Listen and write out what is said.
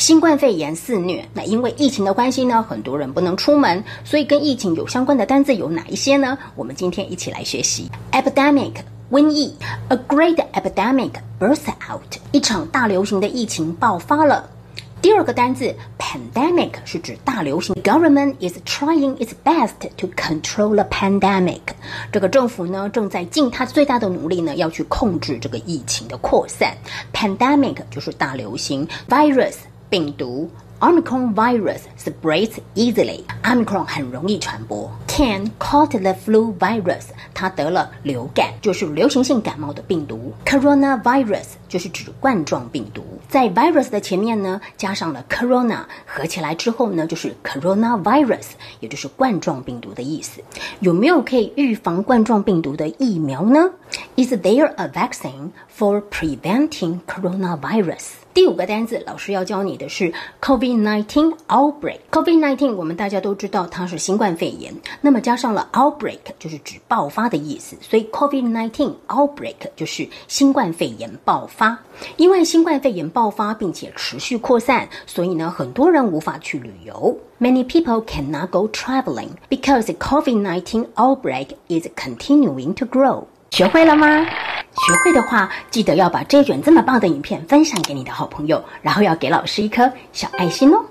新冠肺炎肆虐，那因为疫情的关系呢，很多人不能出门，所以跟疫情有相关的单字有哪一些呢？我们今天一起来学习 epidemic。瘟疫，a great epidemic burst out，一场大流行的疫情爆发了。第二个单字 pandemic 是指大流行，government is trying its best to control the pandemic。这个政府呢正在尽它最大的努力呢，要去控制这个疫情的扩散。pandemic 就是大流行，virus 病毒。Omicron virus spreads easily. Omicron 很容易传播。Can caught the flu virus. 他得了流感，就是流行性感冒的病毒。Coronavirus 就是指冠状病毒。在 virus 的前面呢，加上了 corona，合起来之后呢，就是 coronavirus，也就是冠状病毒的意思。有没有可以预防冠状病毒的疫苗呢 ？Is there a vaccine for preventing coronavirus? 第五个单词，老师要教你的是 COVID-19 outbreak。COVID-19 我们大家都知道它是新冠肺炎，那么加上了 outbreak 就是指爆发的意思，所以 COVID-19 outbreak 就是新冠肺炎爆发。因为新冠肺炎爆发并且持续扩散，所以呢很多人无法去旅游。Many people cannot go traveling because the COVID-19 outbreak is continuing to grow。 学会了吗？学会的话，记得要把这卷这么棒的影片分享给你的好朋友，然后要给老师一颗小爱心哦。